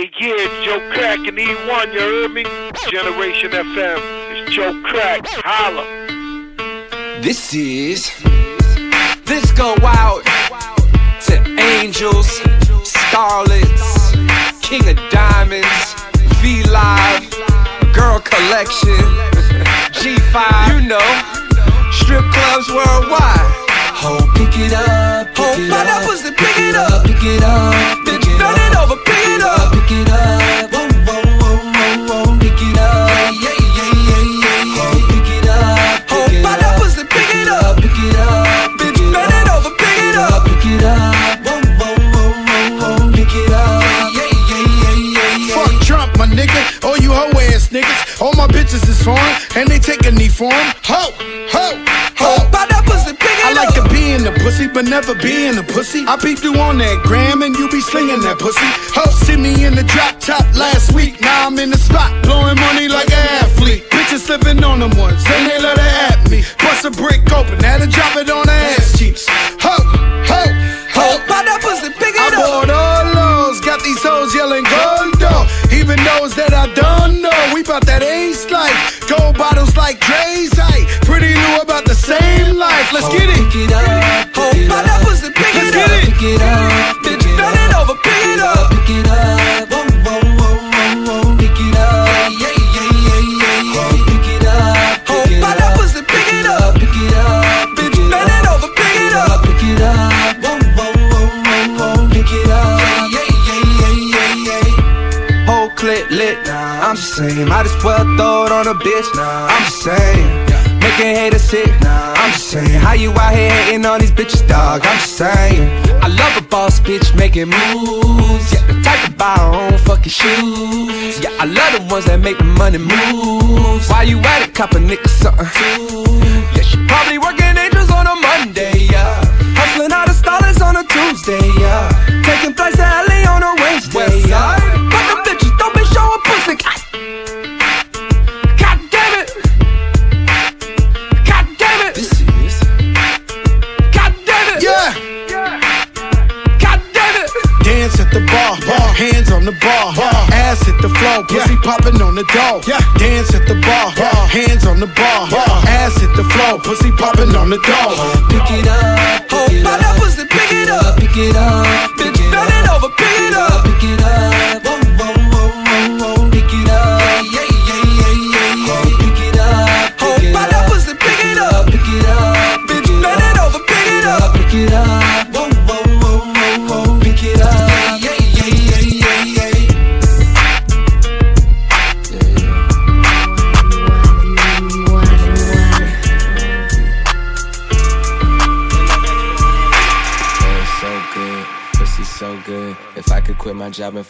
Yeah, yeah, Joe Crack and E1, you heard me? Generation FM, it's Joe Crack, holla. This is, this go out to angels, starlets, king of diamonds, V Live, girl collection, G5, you know, strip clubs worldwide. Ho, pick it up, pick Ho, it find up, that pussy, pick it up. pick it up, Bitch, bend it over, pick it up. pick it up, whoa, whoa, whoa, whoa, whoa, pick it up, yeah, yeah, yeah, yeah, yeah, pick it up, pick it find that pussy, pick it up. pick it up, Bitch, bend it over, pick it up. pick it up, whoa, whoa, whoa, whoa, whoa, pick it up, yeah, yeah, yeah, yeah, yeah. Fuck Trump, my nigga. All you hoe ass niggas. All my bitches is foreign, and they take a knee for 'em. Ho, ho, pussy, but never be a pussy. I peep you on that gram, and you be slinging that pussy. Ho, see me in the drop top last week. Now I'm in the spot, blowing money like an athlete. Bitches slipping on them once, and they let her at me. Bust a brick open, had to drop it on her ass cheeks. Ho, ho, Ho, find that pussy, pick I it up. bought all those, got these hoes yelling Goldo. Even those that I don't know, we bout that ace life. Gold bottles like Dre's height. Pretty new about the same life. Let's get it. Pick it up, it that up, pick it up. pick it up, Bitch, bend it over, pick it up. pick it up, whoa, whoa, whoa, whoa, whoa, pick it up, yeah, yeah, yeah, yeah, yeah, pick it up, Ho, pick it find that up, pick it up. pick it up, Bitch, bend it over, pick it up. pick it up, whoa, whoa, whoa, whoa, whoa, pick it up, yeah, yeah, yeah, yeah, yeah. Whole clip lit, I'm just saying. Might as well throw it on a bitch, now. I'm just saying. Making haters sick, I'm just saying. How you out here hating on these bitches, dog? I'm just saying. I love a boss bitch making moves. Yeah, the type to buy her own fucking shoes. Yeah, I love the ones that make the money move. Why you at it, cop a nigga something? Yeah, she probably working angels on a Monday, yeah. Hustling out of stallers on a Tuesday, yeah. The bar, ass hit the floor, pussy popping on the door. Yeah. Dance at the bar, hands on the bar, ass hit the floor, pussy popping on the door. pick it up, Ho, pick it that up, pussy, pick it up. pick it up,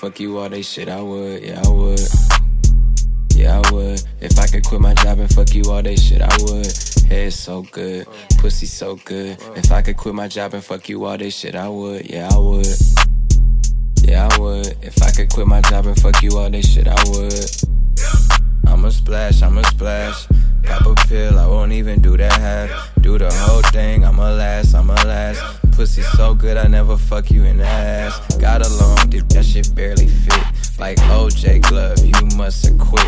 fuck you all day shit, I would, yeah, I would. Yeah, I would. If I could quit my job and fuck you all day shit, I would. Head so good, pussy so good. If I could quit my job and fuck you all day shit, I would, yeah, I would. Yeah, I would. If I could quit my job and fuck you all day shit, I would. I'ma splash, I'ma splash. Pop a pill, I won't even do that half. Do the whole thing, I'ma last, I'ma last. Pussy so good, I never fuck you in the ass. Got a long dick, that shit barely fit. Like OJ Glove, you must have quit.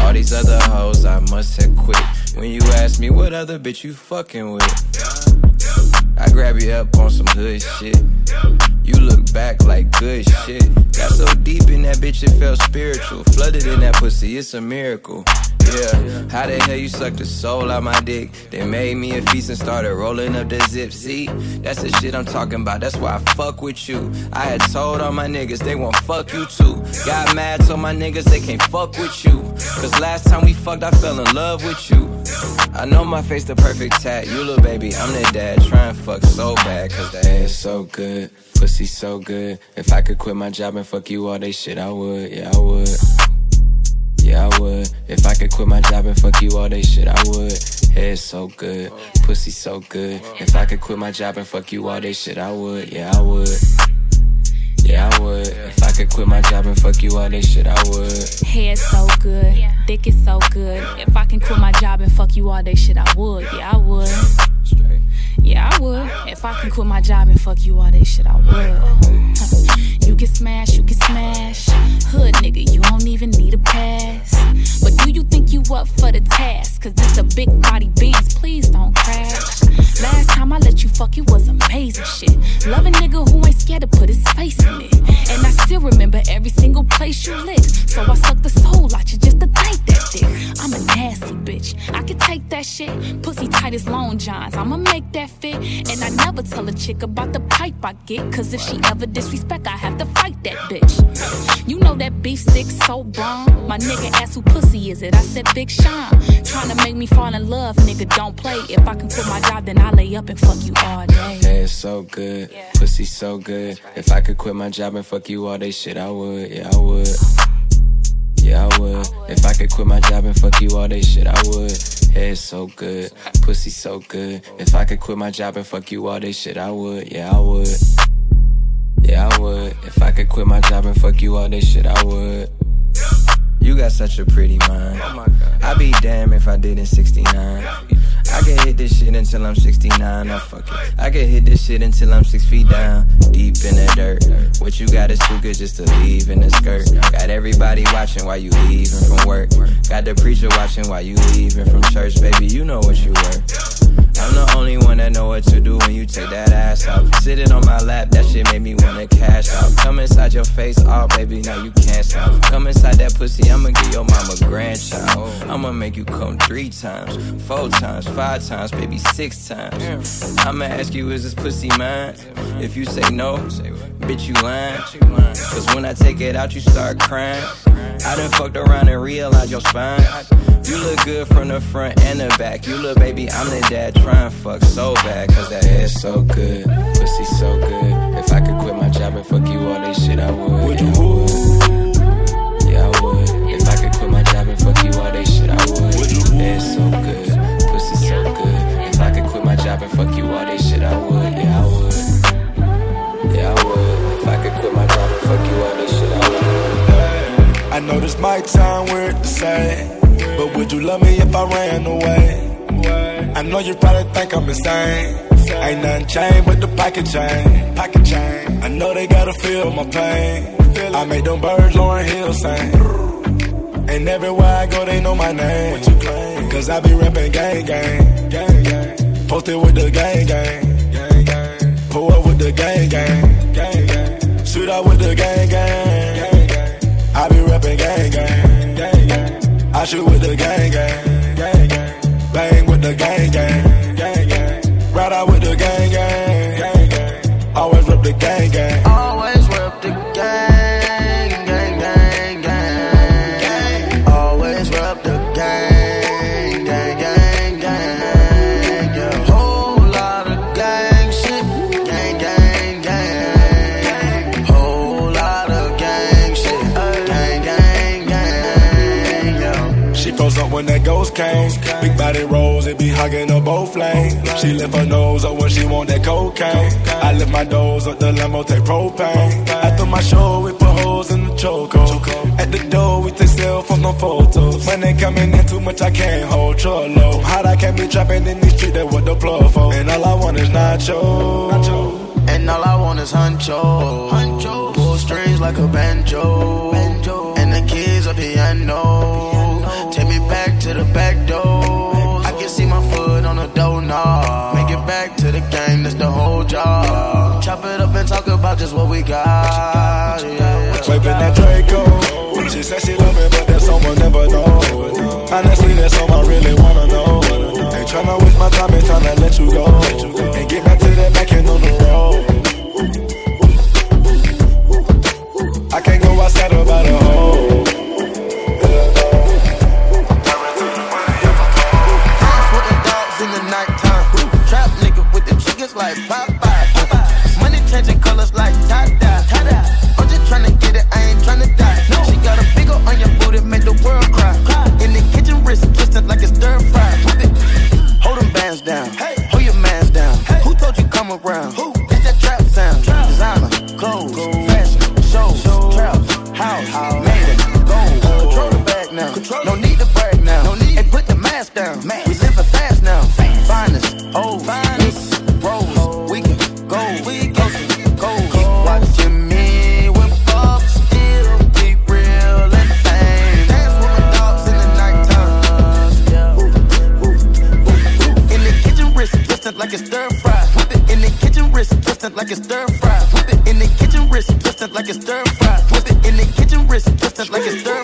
All these other hoes, I must have quit. When you ask me what other bitch you fucking with, I grab you up on some hood shit. You look back like good shit. Got so deep in that bitch, it felt spiritual. Flooded in that pussy, it's a miracle. Yeah, how the hell you sucked the soul out my dick? They made me a feast and started rolling up the zip. See, that's the shit I'm talking about. That's why I fuck with you. I had told all my niggas they won't fuck you too. Got mad, told my niggas they can't fuck with you. Cause last time we fucked, I fell in love with you. I know my face the perfect tat. You little baby, I'm the dad. Trying fuck so bad, cause the ass so good. Pussy so good. If I could quit my job and fuck you all day shit, I would. Yeah, I would. Yeah, I would. If I could quit my job and fuck you all day shit, I would. Head so good. Pussy so good. If I could quit my job and fuck you all day shit, I would. Yeah, I would. Yeah, I would. If I could quit my job and fuck you all day shit, I would. Head so good, dick is so good. If I can quit my job and fuck you all day, shit, I would. Yeah, I would. Yeah, I would. If I can quit my job and fuck you all day, shit, I would. Huh. You can smash, you can smash. Hood nigga, you don't even need a pass. But do you think you up for the task? Cause this a big body beast, please don't crash. Last time I let you fuck, it was amazing shit. Love a nigga who ain't scared to put his face in it. And I still remember every single place you lick. So I suck the soul out you just to take that dick. I'm a nasty bitch. I can take that shit. Pussy tight as long johns. I'ma make that fit. And I never tell a chick about the pipe I get. Cause if she ever disrespect, I have to fight that bitch. You know that beef stick so bomb. My nigga asked who pussy is it? I said Big Sean. Trying to make me fall in love, nigga, don't play. If I can quit my job, then I lay up and fuck you all day. Yeah, it's so good. Pussy so good. If I could quit my job and fuck you all day, shit, I would. Yeah, I would. Yeah, I would. If I could quit my job and fuck you all day, shit, I would. It's so good. Pussy so good. If I could quit my job and fuck you all day, shit, I would. Yeah, I would. Yeah, I would. If I could quit my job and fuck you all this shit, I would. You got such a pretty mind. Oh I'd be damn if I didn't 69. I can hit this shit until I'm 69. Oh, fuck it. I can hit this shit until I'm six feet down, deep in the dirt. What you got is too good just to leave in the skirt. Got everybody watching while you leaving from work. Got the preacher watching while you leaving from church, baby. You know what you were. I'm the only one that know what to do when you take that ass out. Sitting on my lap, that shit made me wanna cash out. Come inside your face, oh baby, now you can't stop. Come inside that pussy, I'ma give your mama grandchild. I'ma make you come three times, four times, five times, baby, six times. I'ma ask you, is this pussy mine? If you say no, bitch, you lying. Cause when I take it out, you start crying. I done fucked around and realized your spine. You look good from the front and the back. You look, baby, I'm the dad trying fuck so bad. Cause that ass so good, pussy so good. If I could quit my job and fuck you all day, shit, I would. Would yeah, you I would. Yeah, I would. If I could quit my job and fuck you all day, shit, I would. Would you? Ass so good, pussy so good. If I could quit my job and fuck you all day, shit, I would. Yeah, I would. Yeah, I would. If I could quit my job and fuck you all day, shit, I would. I know this might sound weird to say, but would you love me if I ran away? I know you probably think I'm insane. Ain't nothing changed but the pocket chain. Pocket chain. I know they gotta feel my pain. I make them birds Lauryn Hill sing. And everywhere I go, they know my name. What you claim? Cause I be rapping gang gang. Gang gang. Posted with the gang gang. Gang gang. Pull up with the gang gang. Gang gang. Shoot out with the gang gang. Gang gang. I be rapping gang gang. Gang gang. I shoot with the gang. Gang when that came. Big body rolls, it be hugging her both lanes. She lift her nose up when she want that cocaine. I lift my nose up the limo, take propane. After my show, we put holes in the chokehold. At the door, we take cell phone no photos. When they coming in too much, I can't hold trollo. Hot, I can't be trapping in these streets, that what the plug for. And all I want is nacho. And all I want is huncho. huncho. Pull strings like a banjo. banjo. And the keys a piano. Take me back to the back door. I can see my foot on the doorknob. Make it back to the game, that's the whole job. Chop it up and talk about just what we got. Yeah. Waving that Draco. She said she love me, but that's someone never know. Honestly, that's all I really wanna know. Ain't tryna waste my time, ain't tryna let you go. Like it's stir fry. Whip it in the kitchen, wrist twisted like it's stir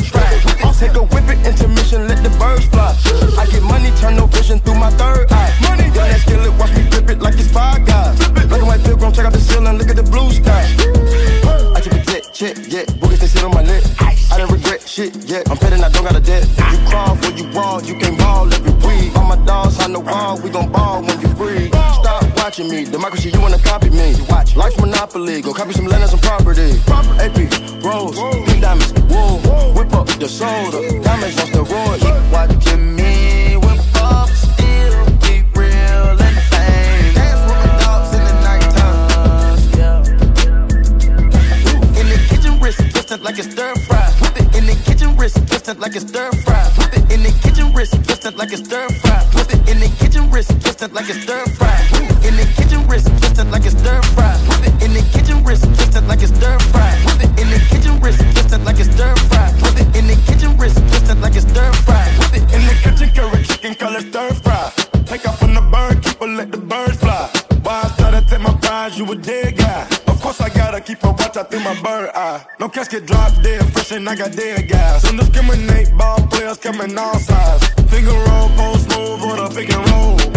Go copy some and some property. AP, Rose, pink diamonds, wool. Whip up the soda, diamonds on steroids. Keep watching me, whip up, still keep real and fame. Dance with my dogs in the nighttime. In the kitchen, wrist twisted like it's stir fry. Whip it in the kitchen, wrist twisted like it's stir fry. Whip it in the kitchen, wrist twisted like it's stir fry. Whip it in the kitchen, wrist twisted like it's stir No drop dead, fresh and I got dead guys. Don't ball players coming all sides. Finger roll, post move, or the pick and roll.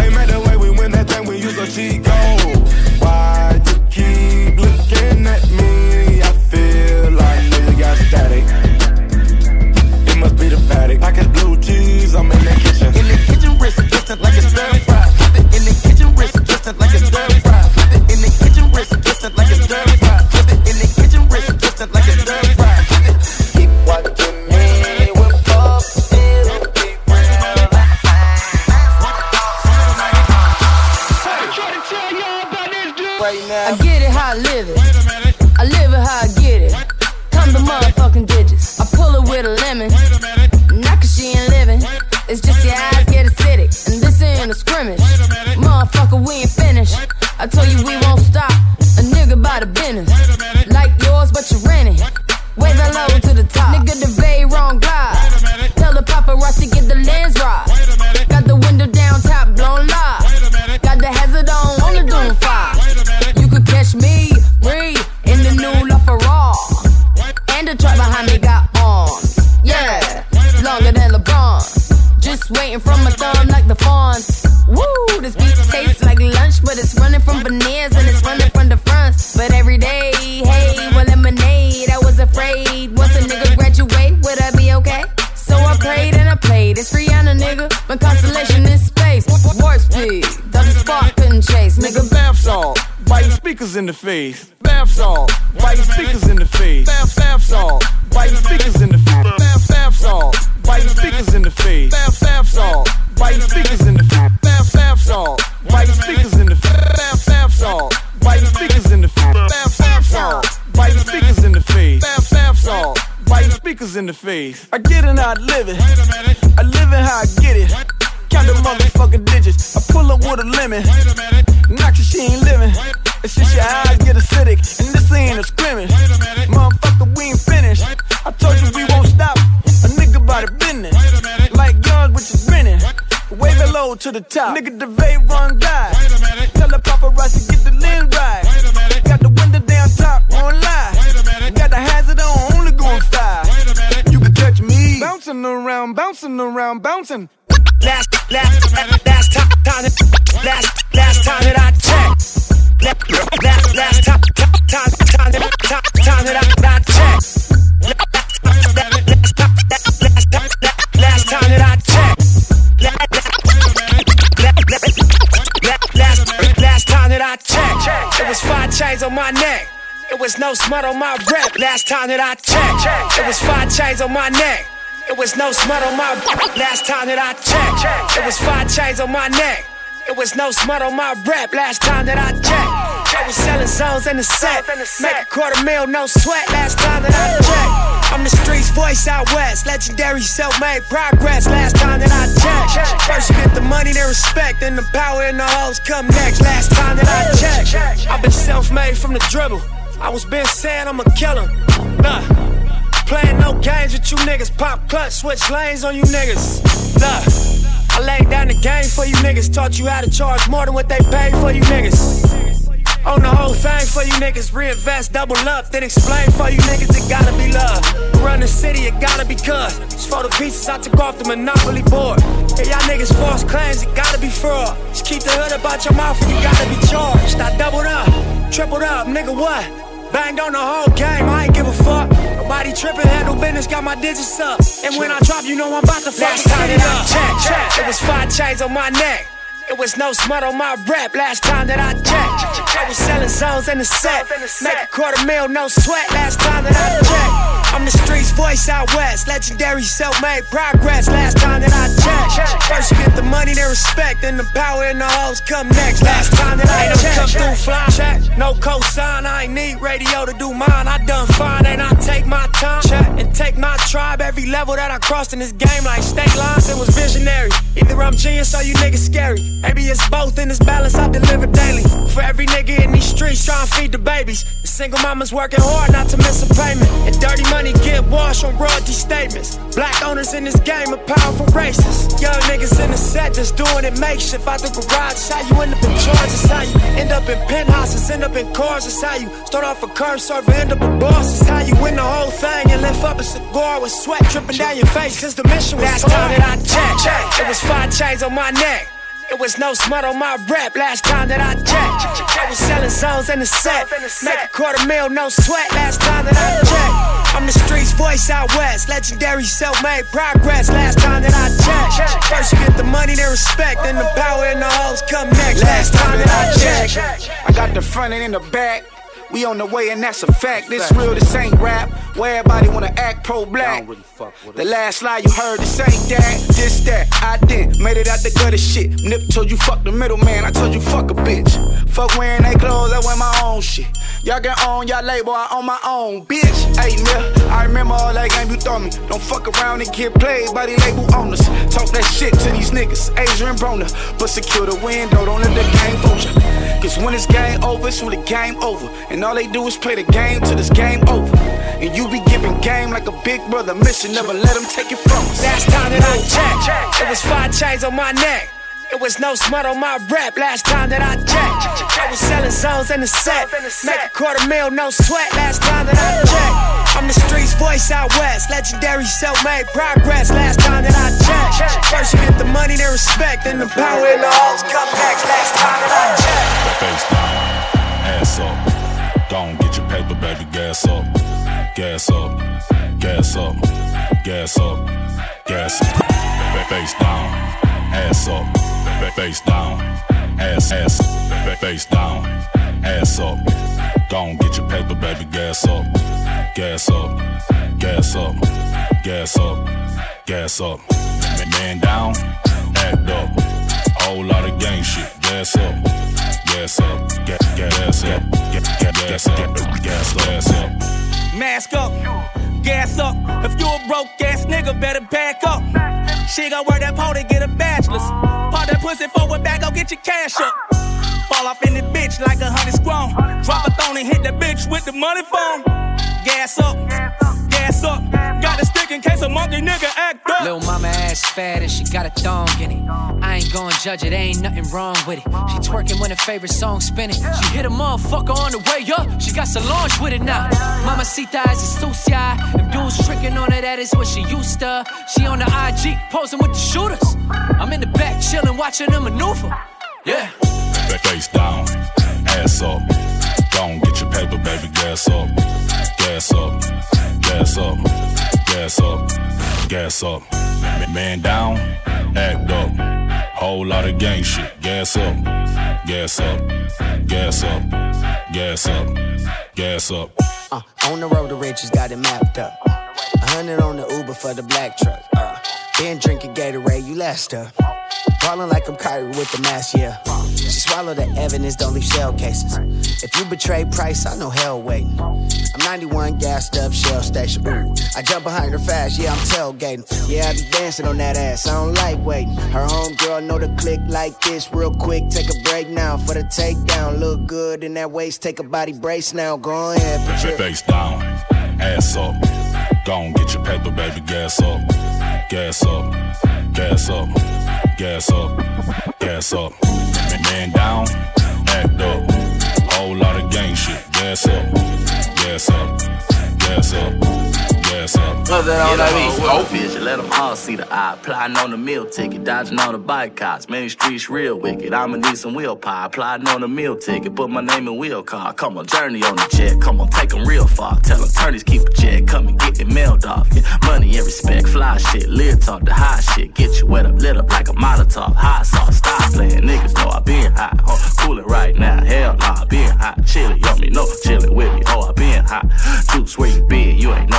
The face? Bath salt. Why you speakers in the face? Bath, bath salt. Why you speakers in the face? Bath, bath salt. Why you speakers in the face? Bath, bath salt. Why you speakers in the face? Bath, bath salt. Why you speakers in the face? Bath, bath salt. Why you speakers in the face? Bath, bath salt. Why you speakers in the face? Bath, bath salt. Why you speakers in the face? I get it how I live it. I live it how I get it. Count the motherfucking digits. I pull up with a lemon. Knock your she ain't living. It's just your eyes get acidic. And this ain't a scrimmage. Motherfucker, we ain't finished. I told you we won't stop. A nigga by the business. Like guns, which is grinning. Wave it low to the top. Nigga, the vape run guy. Tell the paparazzi get the lens right. Got the window down top, won't lie. Got the hazard on, only going five. You can catch me bouncing around, bouncing around, bouncing. Last, last, last time, time, last, last time that I checked. Last, time, time, time, time, time, time that I, that checked. Last, time, that I checked. Last time that I checked. It was five chains on my neck. It was no smut on my rep. Last time that I checked. It was five chains on my neck. It was no smut on my last time that I checked. It was five chains on my neck. It was no smut on my rap last time that I checked. I was selling zones in the set. Make a quarter mil, no sweat last time that I checked. I'm the streets voice out west. Legendary self made progress last time that I checked. First you get the money, then respect. Then the power and the hoes come next last time that I checked. I've been self made from the dribble. I was been saying I'm a killer. Nah. Playing no games with you niggas. Pop clutch, switch lanes on you niggas. Look, I laid down the game for you niggas. Taught you how to charge more than what they pay for you niggas. On the whole thing for you niggas, reinvest, double up, then explain for you niggas it gotta be love. Run the city, it gotta be cuz. It's for the pieces I took off the monopoly board. Hey, y'all niggas false claims, it gotta be fraud. Just keep the hood about your mouth and you gotta be charged. I doubled up, tripled up, nigga, what? Banged on the whole game, I ain't give a fuck. Nobody tripping, handle business, got my digits up. And when I drop, you know I'm about to fuck Last the time city that I up. checked, checked, it was five chains on my neck. It was no smut on my rap last time that I checked. I was selling zones in the set. Make a quarter mil, no sweat last time that I checked. I'm the streets voice out west. Legendary self made progress last time that I checked. First you get the money, then respect. Then the power and the hoes come next. Last time that I checked. come through fly. Check. No cosign, I ain't need radio to do mine. I done fine and I take my time. Check. And take my tribe every level that I crossed in this game like state lines. It was visionary. Either I'm genius or you niggas scary. Maybe it's both in this balance I deliver daily. For every nigga streets trying to feed the babies. The single mamas working hard not to miss a payment. And dirty money get washed on royalty statements. Black owners in this game are powerful racists. Young niggas in the set just doing it makeshift. Out the garage, how you end up in charges. How you end up in penthouses, end up in cars. It's how you start off a curb server, end up a boss. It's how you win the whole thing and lift up a cigar with sweat dripping down your face. Cause the mission was Last time that I checked, it was five chains on my neck. It was no smut on my rap last time that I checked. I was selling zones in the set. Make a quarter mil, no sweat last time that I checked. I'm the streets voice out west. Legendary self made progress last time that I checked. First you get the money, then respect. Then the power and the hoes come next. Last time that I checked. I got the front and in the back. We on the way and that's a fact. This real, this ain't rap. Where everybody wanna act pro-black. The last lie you heard, this ain't that, this that. I didn't made it out the gutter shit. Nip told you fuck the middleman. I told you fuck a bitch. Fuck wearing they clothes, I wear my own shit. Y'all get on y'all label, I own my own bitch. Hey, Mill, I remember all that game you throw me. Don't fuck around and get played by the label owners. Talk that shit to these niggas, Adrian Broner. But secure the window, don't let the game fool ya. Cause when it's game over, it's when the game over. And all they do is play the game till this game over. And you be giving game like a big brother mission, never let them take it from us. Last time that I checked, it was five chains on my neck. It was no smut on my rap last time that I checked. I was selling zones in the set. Make a quarter mil, no sweat last time that I checked. I'm the streets voice out west. Legendary self made progress last time that I checked. First you get the money, then respect. Then the power and the hoes come next last time that I checked. Face down, ass up. Don't get your paper, baby, gas up. Gas up, gas up, gas up, gas up. Face down, ass up. Face down, ass, ass. Face down, ass up. Don't get your paper, baby, gas up. Gas up, gas up, gas up, gas up. Man down, act up. Whole lot of gang shit, gas up. Gas up, gas, up, gas, up, gas up, gas up. Mask up, gas up. If you a broke ass nigga, better back up. She gon' wear that pole to get a bachelor's. Pop that pussy forward back, go get your cash up. Fall off in the bitch like a hundred strong. Drop a thong and hit that bitch with the money phone. Gas up, gas up. Got a stick in case a monkey nigga act up. Lil' mama ass fat and she got a thong in it. I ain't gon' judge it, ain't nothing wrong with it. She twerking when her favorite song spinning. She hit a motherfucker on the way up. She got Solange with it now. Mama Sita is a sucia. Them dudes tricking on her, that is what she used to. She on the IG posing with the shooters. I'm in the back chilling, watching them maneuver. Yeah. Back face down, ass up. Don't get your paper, baby, gas up. Gas up, gas up, gas up, gas up. Man- down, act up. Whole lot of gang shit, gas up. Gas up, gas up, gas up, gas up. Uh, on the road to riches, got it mapped up. A hundred on the Uber for the black truck. Uh, been drinking Gatorade, you last up. Ballin' like I'm Kyrie with the mask, yeah. She swallow the evidence, don't leave shell cases. If you betray Price, I know hell waiting. I'm 91 gassed up, shell station. Ooh, I jump behind her fast, yeah, I'm tailgating. Yeah, I be dancing on that ass, I don't like waiting. Her homegirl know the click like this, real quick. Take a break now for the takedown. Look good in that waist, take a body brace now. Go ahead, put your Face down, ass up. Gon' get your paper, baby, gas up. Gas up, gas up, gas up, gas up. Man- down, act up. Whole lot of gang shit. Gas up, gas up, gas up ass up. What's that on that beat? Goldfish, let them all see the eye. Plotting on the meal ticket, dodging all the boycotts. Many streets real wicked. I'ma need some wheel pie. Plotting on the meal ticket, put my name in wheel car. Come on, journey on the jet. Come on, take them real far. Tell attorneys keep a check. Come and get it mailed off. Yeah, money and respect, fly shit, live talk, the high shit. Get you wet up, lit up like a Molotov. High sauce, stop playing. Niggas know I been hot. Oh, cool it right now. Hell nah, been hot. Chilly on me, no chillin' with me. Hot. Juice, where you been? You ain't know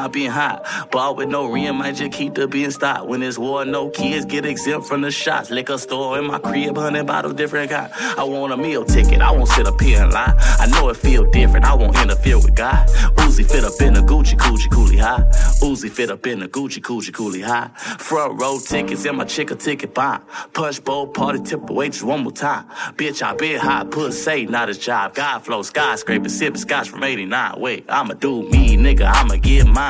I been hot. Ball with no rim, might just keep the being stopped. When it's war, no kids get exempt from the shots. Liquor store in my crib, hundred bottles, different kind. I want a meal ticket, I won't sit up here and lie. I know it feel different, I won't interfere with God. Uzi fit up in a Gucci, Gucci, Cooley High. Uzi fit up in a Gucci, Gucci, Cooley High. Front row tickets in my chick a ticket buy. Punch bowl party tip away just one more time. Bitch, I been hot, say not his job. God flow, skyscraper, sipping scotch from 89. Wait, I'ma do me, nigga, I'ma get mine.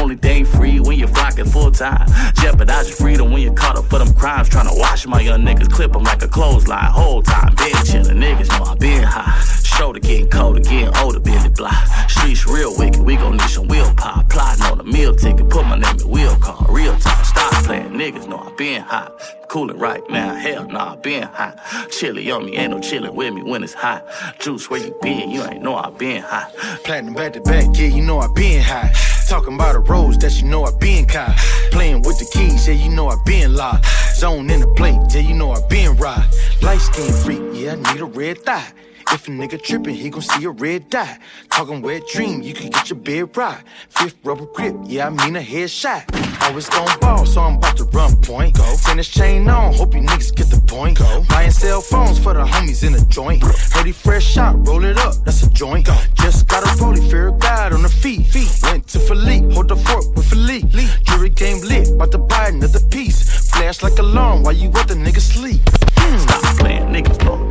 Only thing free when you're flocking full time. Jeopardize your freedom when you're caught up for them crimes. Trying to wash my young niggas, clip them like a clothesline. Whole time, been chillin', niggas know I been high. Shoulder getting colder, getting older, Billy Blah. Streets real wicked, we gon' need some wheel pop. Plotting on a meal ticket, put my name in wheel car. Real talk, stop playing, niggas know I been hot. Coolin' right now, hell nah, I been hot. Chilly on me, ain't no chillin' with me when it's hot. Juice, where you been? You ain't know I been hot. Platinum back to back, yeah, you know I been high. Talking about the roads that you know I been caught. Playing with the keys, yeah, you know I been locked. Zone in the plate, yeah, you know I been rock. Light skin freak, yeah, I need a red thigh. If a nigga trippin', he gon' see a red dot. Talking wet dream, you can get your bed right. Fifth rubber grip, yeah, I mean a headshot. Always gon' ball, so I'm about to run point. Go. Finish chain on, hope you niggas get the point. Go. Buying cell phones for the homies in the joint. Heard he fresh shot, roll it up, that's a joint. Go. Just got a rollie, fear of God on the feet. feet. Went to Philippe, hold the fork with Philippe. Lee. Jury game lit, about to buy another piece. Flash like alarm while you let the nigga sleep. Hmm. Stop playing, niggas know I'm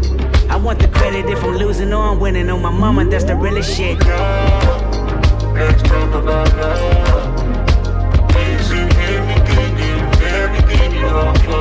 I want the credit if I'm losing or I'm winning. On my mama, that's the realest shit. Let's talk about everything you don't